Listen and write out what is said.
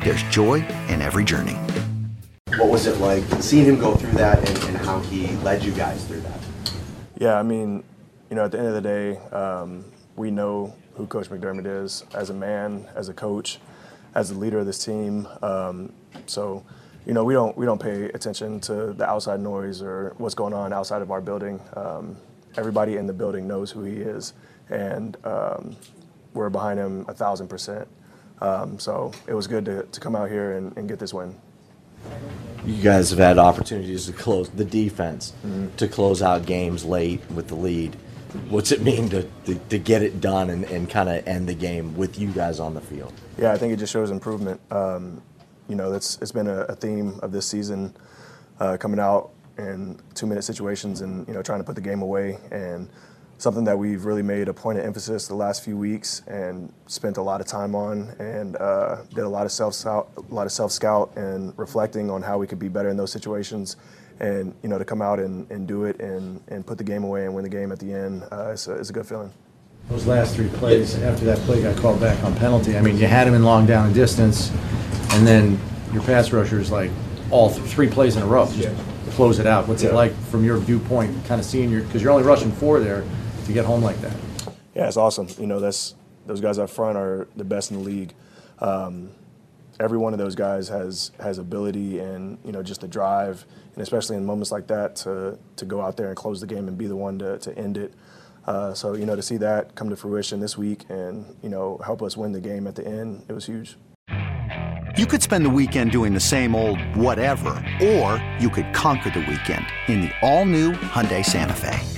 there's joy in every journey. What was it like seeing him go through that and, and how he led you guys through that? Yeah, I mean, you know, at the end of the day, um, we know who Coach McDermott is as a man, as a coach, as the leader of this team. Um, so, you know, we don't we don't pay attention to the outside noise or what's going on outside of our building. Um, everybody in the building knows who he is, and um, we're behind him a thousand percent. Um, so it was good to, to come out here and, and get this win you guys have had opportunities to close the defense mm-hmm. to close out games late with the lead. What's it mean to, to, to get it done and, and kind of end the game with you guys on the field? Yeah, I think it just shows improvement. Um, you know, that's it's been a, a theme of this season, uh, coming out in two-minute situations and you know trying to put the game away and something that we've really made a point of emphasis the last few weeks and spent a lot of time on and uh, did a lot of self a lot of self scout and reflecting on how we could be better in those situations and you know to come out and, and do it and, and put the game away and win the game at the end uh, it's, a, it's a good feeling those last three plays after that play got called back on penalty i mean you had him in long down and distance and then your pass rushers like all th- three plays in a row just yeah. close it out what's yeah. it like from your viewpoint kind of seeing your because you're only rushing four there to get home like that. Yeah, it's awesome. You know, that's those guys up front are the best in the league. Um, every one of those guys has has ability and you know just the drive, and especially in moments like that to to go out there and close the game and be the one to, to end it. Uh, so you know to see that come to fruition this week and you know help us win the game at the end, it was huge. You could spend the weekend doing the same old whatever, or you could conquer the weekend in the all-new Hyundai Santa Fe.